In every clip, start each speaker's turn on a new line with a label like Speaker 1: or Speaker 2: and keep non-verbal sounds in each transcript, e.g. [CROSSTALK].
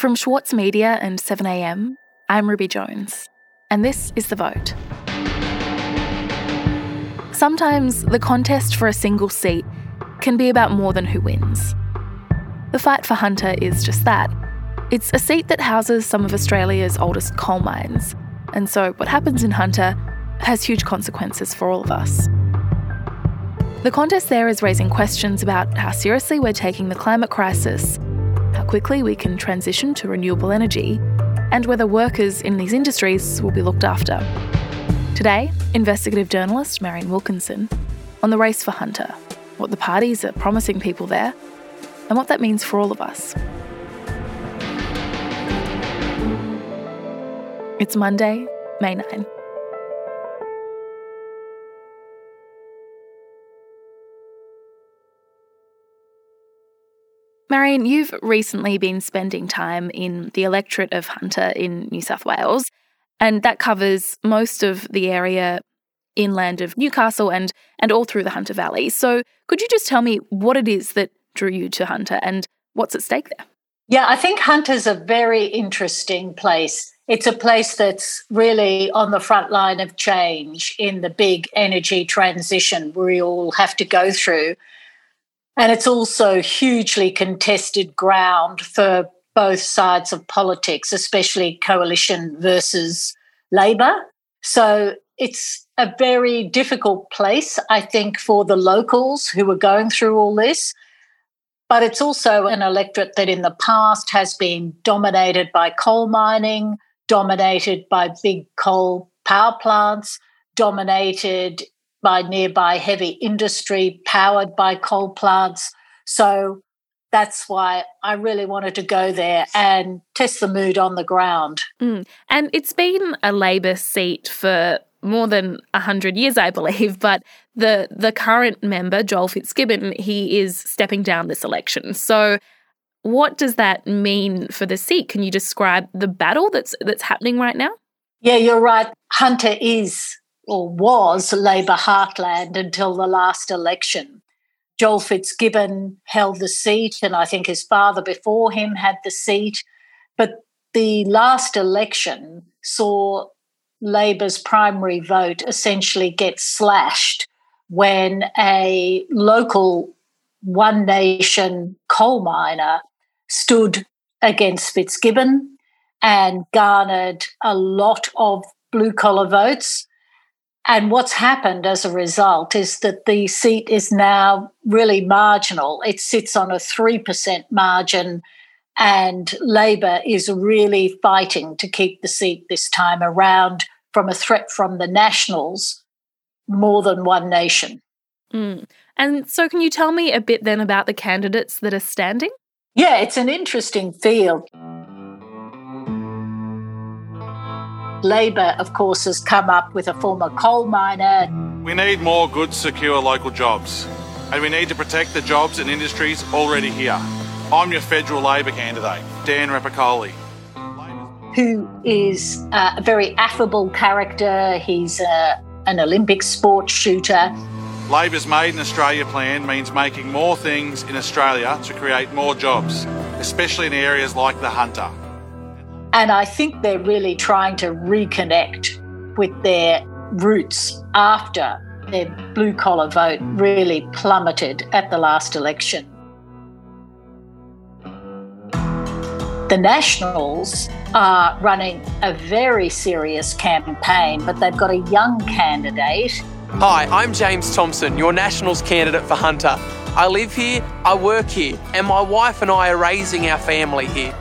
Speaker 1: From Schwartz Media and 7am, I'm Ruby Jones, and this is The Vote. Sometimes the contest for a single seat can be about more than who wins. The fight for Hunter is just that. It's a seat that houses some of Australia's oldest coal mines, and so what happens in Hunter has huge consequences for all of us. The contest there is raising questions about how seriously we're taking the climate crisis quickly we can transition to renewable energy, and whether workers in these industries will be looked after. Today, investigative journalist Marian Wilkinson on the race for Hunter, what the parties are promising people there, and what that means for all of us. It's Monday, May 9. Marian, you've recently been spending time in the electorate of Hunter in New South Wales, and that covers most of the area inland of Newcastle and, and all through the Hunter Valley. So, could you just tell me what it is that drew you to Hunter and what's at stake there?
Speaker 2: Yeah, I think Hunter's a very interesting place. It's a place that's really on the front line of change in the big energy transition we all have to go through. And it's also hugely contested ground for both sides of politics, especially coalition versus Labor. So it's a very difficult place, I think, for the locals who are going through all this. But it's also an electorate that in the past has been dominated by coal mining, dominated by big coal power plants, dominated by nearby heavy industry powered by coal plants. So that's why I really wanted to go there and test the mood on the ground.
Speaker 1: Mm. And it's been a Labor seat for more than 100 years, I believe, [LAUGHS] but the, the current member, Joel Fitzgibbon, he is stepping down this election. So what does that mean for the seat? Can you describe the battle that's that's happening right now?
Speaker 2: Yeah, you're right. Hunter is or was Labor heartland until the last election. Joel Fitzgibbon held the seat, and I think his father before him had the seat. But the last election saw Labor's primary vote essentially get slashed when a local One Nation coal miner stood against Fitzgibbon and garnered a lot of blue collar votes and what's happened as a result is that the seat is now really marginal. It sits on a 3% margin, and Labor is really fighting to keep the seat this time around from a threat from the Nationals more than one nation.
Speaker 1: Mm. And so, can you tell me a bit then about the candidates that are standing?
Speaker 2: Yeah, it's an interesting field. Labor, of course, has come up with a former coal miner.
Speaker 3: We need more good, secure local jobs, and we need to protect the jobs and industries already here. I'm your federal Labor candidate, Dan Repacholi.
Speaker 2: Who is a very affable character. He's a, an Olympic sports shooter.
Speaker 3: Labor's Made in Australia plan means making more things in Australia to create more jobs, especially in areas like the Hunter.
Speaker 2: And I think they're really trying to reconnect with their roots after their blue collar vote really plummeted at the last election. The Nationals are running a very serious campaign, but they've got a young candidate.
Speaker 4: Hi, I'm James Thomson, your Nationals candidate for Hunter. I live here, I work here, and my wife and I are raising our family here.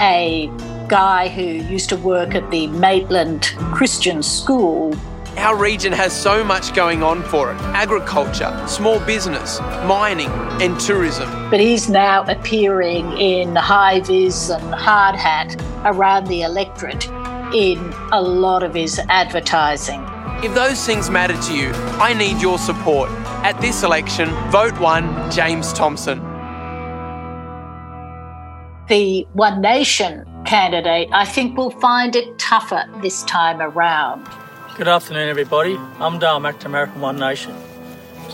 Speaker 2: A guy who used to work at the Maitland Christian School.
Speaker 4: Our region has so much going on for it agriculture, small business, mining, and tourism.
Speaker 2: But he's now appearing in high vis and hard hat around the electorate in a lot of his advertising.
Speaker 4: If those things matter to you, I need your support. At this election, vote one James Thomson.
Speaker 2: The One Nation candidate, I think will find it tougher this time around.
Speaker 5: Good afternoon, everybody. I'm Dale McNamara from One Nation.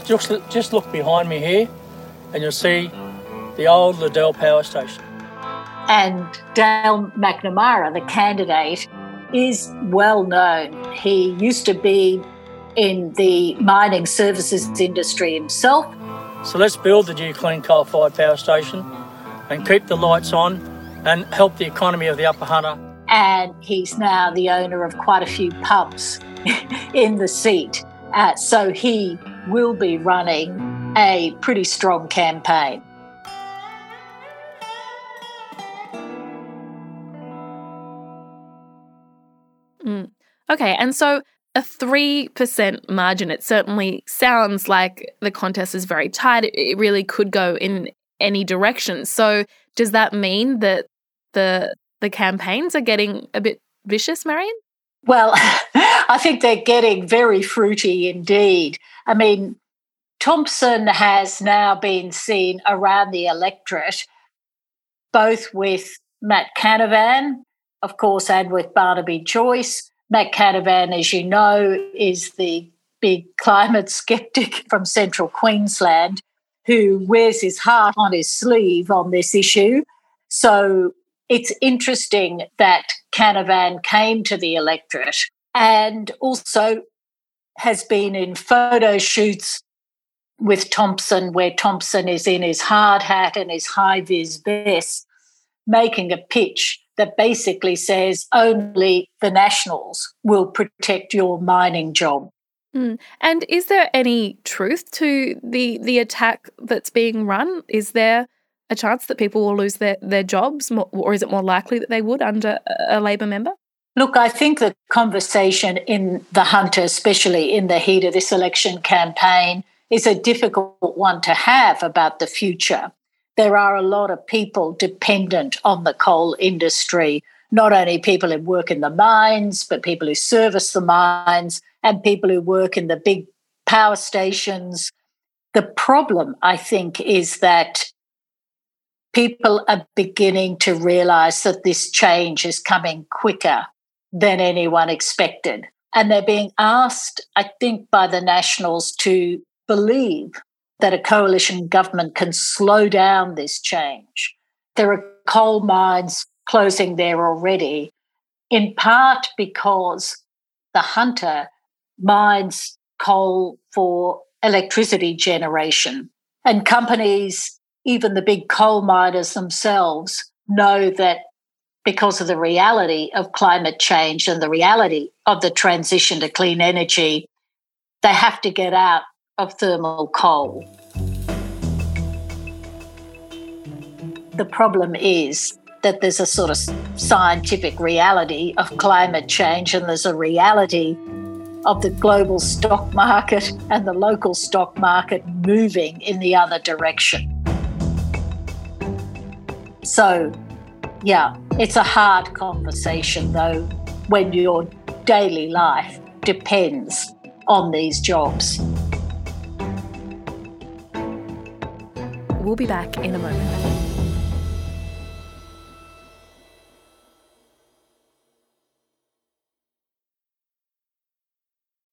Speaker 5: Just, just look behind me here and you'll see the old Liddell Power Station.
Speaker 2: And Dale McNamara, the candidate, is well known. He used to be in the mining services industry himself.
Speaker 5: So let's build the new clean coal fired power station and keep the lights on and help the economy of the Upper Hunter.
Speaker 2: And he's now the owner of quite a few pubs [LAUGHS] in the seat. Uh, so he will be running a pretty strong campaign.
Speaker 1: Mm. Okay, and so a 3% margin, it certainly sounds like the contest is very tight. It really could go in any direction. So, does that mean that the the campaigns are getting a bit vicious, Marian?
Speaker 2: Well, [LAUGHS] I think they're getting very fruity indeed. I mean, Thomson has now been seen around the electorate, both with Matt Canavan, of course, and with Barnaby Joyce. Matt Canavan, as you know, is the big [LAUGHS] climate skeptic from central Queensland who wears his heart on his sleeve on this issue. So it's interesting that Canavan came to the electorate and also has been in photo shoots with Thomson, where Thomson is in his hard hat and his high vis vest, making a pitch that basically says only the nationals will protect your mining job.
Speaker 1: Mm. And is there any truth to the the attack that's being run? Is there a chance that people will lose their, their jobs, or is it more likely that they would under a Labor member?
Speaker 2: Look, I think the conversation in the Hunter, especially in the heat of this election campaign, is a difficult one to have about the future. There are a lot of people dependent on the coal industry, not only people who work in the mines, but people who service the mines and people who work in the big power stations. The problem, I think, is that people are beginning to realize that this change is coming quicker than anyone expected. And they're being asked, I think, by the Nationals to believe that a coalition government can slow down this change. There are coal mines closing there already, in part because the Hunter mines coal for electricity generation. And companies even the big coal miners themselves know that because of the reality of climate change and the reality of the transition to clean energy, they have to get out of thermal coal. The problem is that there's a sort of scientific reality of climate change, and there's a reality of the global stock market and the local stock market moving in the other direction. So, yeah, it's a hard conversation though when your daily life depends on these jobs.
Speaker 1: We'll be back in a moment.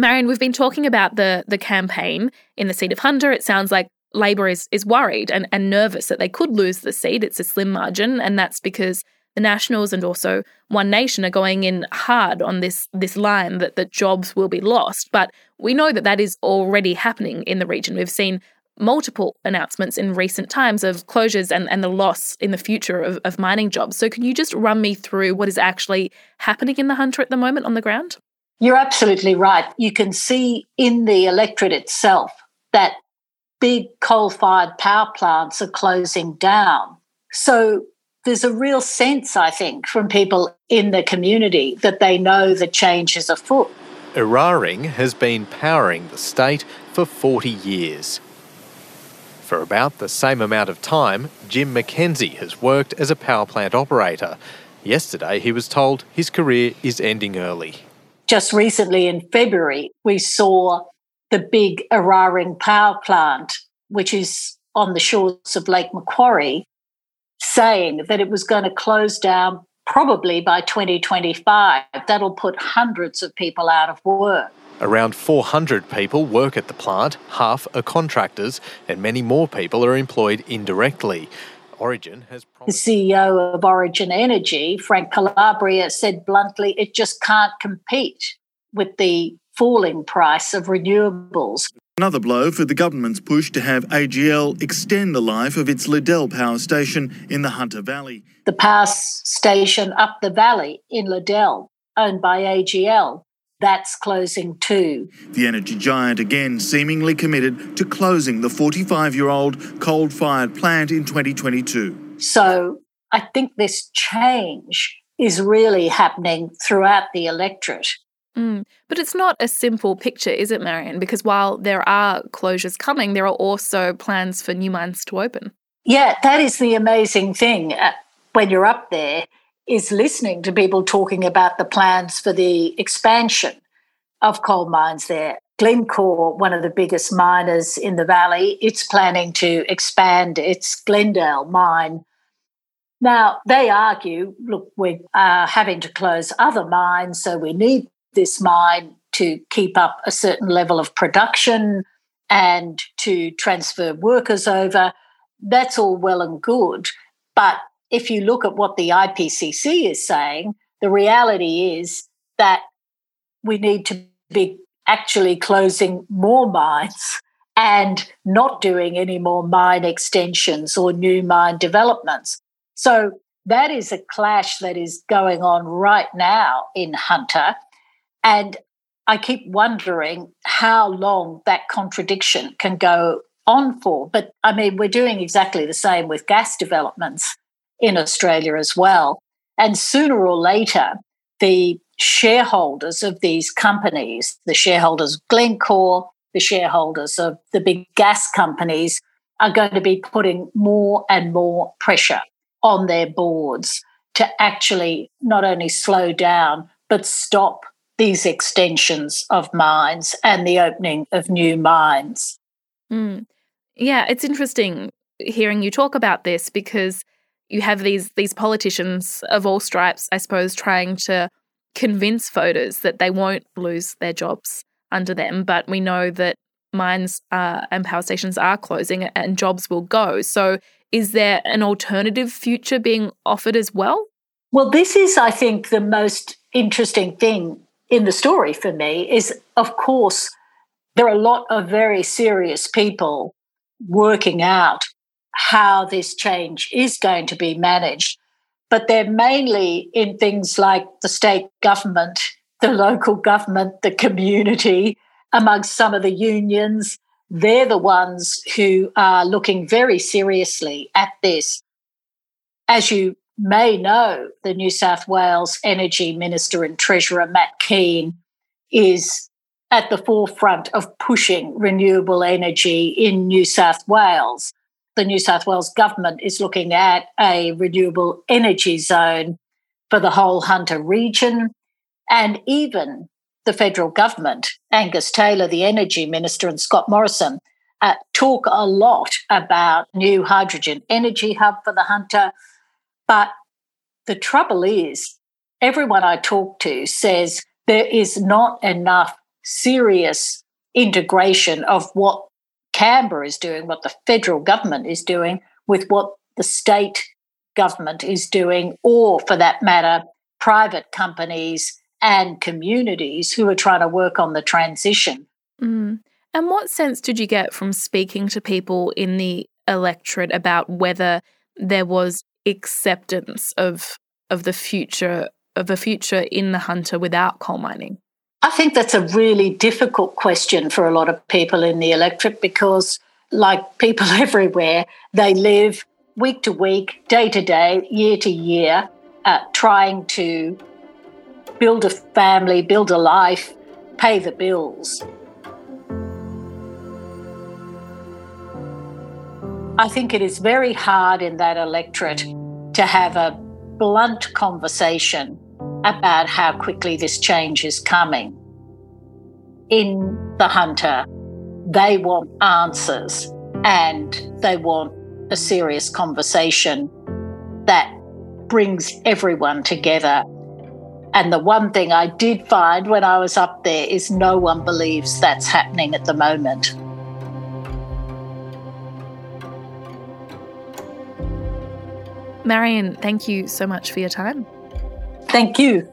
Speaker 1: Marian, we've been talking about the the campaign in the seat of Hunter. It sounds like Labor is, is worried and, and nervous that they could lose the seat. It's a slim margin, and that's because the Nationals and also One Nation are going in hard on this this line that the jobs will be lost. But we know that that is already happening in the region. We've seen multiple announcements in recent times of closures and, and the loss in the future of, of mining jobs. So can you just run me through what is actually happening in the Hunter at the moment on the ground?
Speaker 2: You're absolutely right. You can see in the electorate itself that big coal fired power plants are closing down. So there's a real sense, I think, from people in the community that they know the change is afoot.
Speaker 6: Eraring has been powering the state for 40 years. For about the same amount of time, Jim McKenzie has worked as a power plant operator. Yesterday, he was told his career is ending early.
Speaker 2: Just recently in February, we saw the big Eraring power plant, which is on the shores of Lake Macquarie, saying that it was going to close down probably by 2025. That'll put hundreds of people out of work.
Speaker 6: Around 400 people work at the plant, half are contractors, and many more people are employed indirectly. Origin has
Speaker 2: promised. The CEO of Origin Energy, Frank Calabria, said bluntly it just can't compete with the falling price of renewables.
Speaker 7: Another blow for the government's push to have AGL extend the life of its Liddell power station in the Hunter Valley.
Speaker 2: The power station up the valley in Liddell, owned by AGL, that's closing too.
Speaker 7: The energy giant again seemingly committed to closing the 45 year old coal fired plant in 2022.
Speaker 2: So I think this change is really happening throughout the electorate.
Speaker 1: Mm. But it's not a simple picture, is it, Marian? Because while there are closures coming, there are also plans for new mines to open.
Speaker 2: Yeah, that is the amazing thing uh, when you're up there is listening to people talking about the plans for the expansion of coal mines there. Glencore, one of the biggest miners in the valley, it's planning to expand its Glendell mine. Now, they argue look, we are having to close other mines, so we need this mine to keep up a certain level of production and to transfer workers over. That's all well and good. But if you look at what the IPCC is saying, the reality is that we need to be actually closing more mines and not doing any more mine extensions or new mine developments. So that is a clash that is going on right now in Hunter. And I keep wondering how long that contradiction can go on for. But I mean, we're doing exactly the same with gas developments in Australia as well. And sooner or later, the shareholders of these companies, the shareholders of Glencore, the shareholders of the big gas companies, are going to be putting more and more pressure on their boards to actually not only slow down, but stop these extensions of mines and the opening of new mines.
Speaker 1: Mm. Yeah, it's interesting hearing you talk about this because you have these these politicians of all stripes, I suppose, trying to convince voters that they won't lose their jobs under them. But we know that mines uh, and power stations are closing and jobs will go. So, is there an alternative future being offered as well?
Speaker 2: Well, this is, I think, the most interesting thing in the story for me is, of course, there are a lot of very serious people working out how this change is going to be managed, but they're mainly in things like the state government, the local government, the community, amongst some of the unions. They're the ones who are looking very seriously at this. As you may know the New South Wales Energy Minister and Treasurer, Matt Kean, is at the forefront of pushing renewable energy in New South Wales. The New South Wales government is looking at a renewable energy zone for the whole Hunter region. And even the federal government, Angus Taylor, the energy minister, and Scott Morrison, uh, talk a lot about new hydrogen energy hub for the Hunter but the trouble is, everyone I talk to says there is not enough serious integration of what Canberra is doing, what the federal government is doing, with what the state government is doing, or for that matter, private companies and communities who are trying to work on the transition.
Speaker 1: Mm. And what sense did you get from speaking to people in the electorate about whether there was acceptance of of the future of a future in the hunter without coal mining?
Speaker 2: I think that's a really difficult question for a lot of people in the electorate because, like people [LAUGHS] everywhere, they live week to week, day to day, year to year, uh, trying to build a family, build a life, pay the bills. I think it is very hard in that electorate to have a blunt conversation about how quickly this change is coming. In the Hunter, they want answers and they want a serious conversation that brings everyone together. And the one thing I did find when I was up there is no one believes that's happening at the moment.
Speaker 1: Marian, thank you so much for your time.
Speaker 2: Thank you.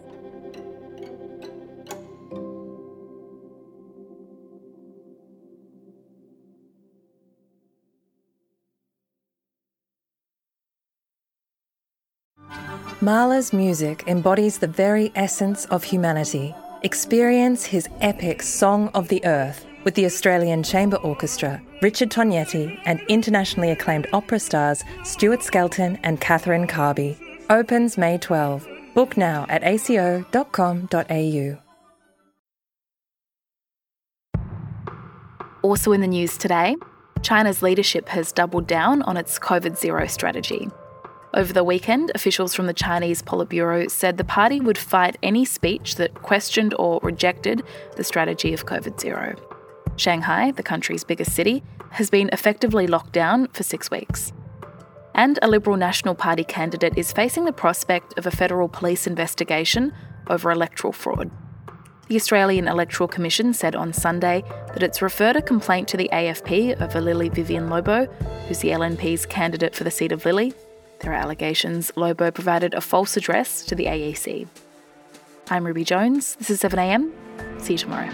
Speaker 8: Mahler's music embodies the very essence of humanity. Experience his epic Song of the Earth with the Australian Chamber Orchestra, Richard Tognetti, and internationally acclaimed opera stars Stuart Skelton and Catherine Carby. Opens May 12. Book now at aco.com.au.
Speaker 1: Also in the news today, China's leadership has doubled down on its COVID zero strategy. Over the weekend, officials from the Chinese Politburo said the party would fight any speech that questioned or rejected the strategy of COVID zero. Shanghai, the country's biggest city, has been effectively locked down for six weeks. And a Liberal National Party candidate is facing the prospect of a federal police investigation over electoral fraud. The Australian Electoral Commission said on Sunday that it's referred a complaint to the AFP over Lily Vivian Lobo, who's the LNP's candidate for the seat of Lilley. There are allegations Lobo provided a false address to the AEC. I'm Ruby Jones. This is 7am. See you tomorrow.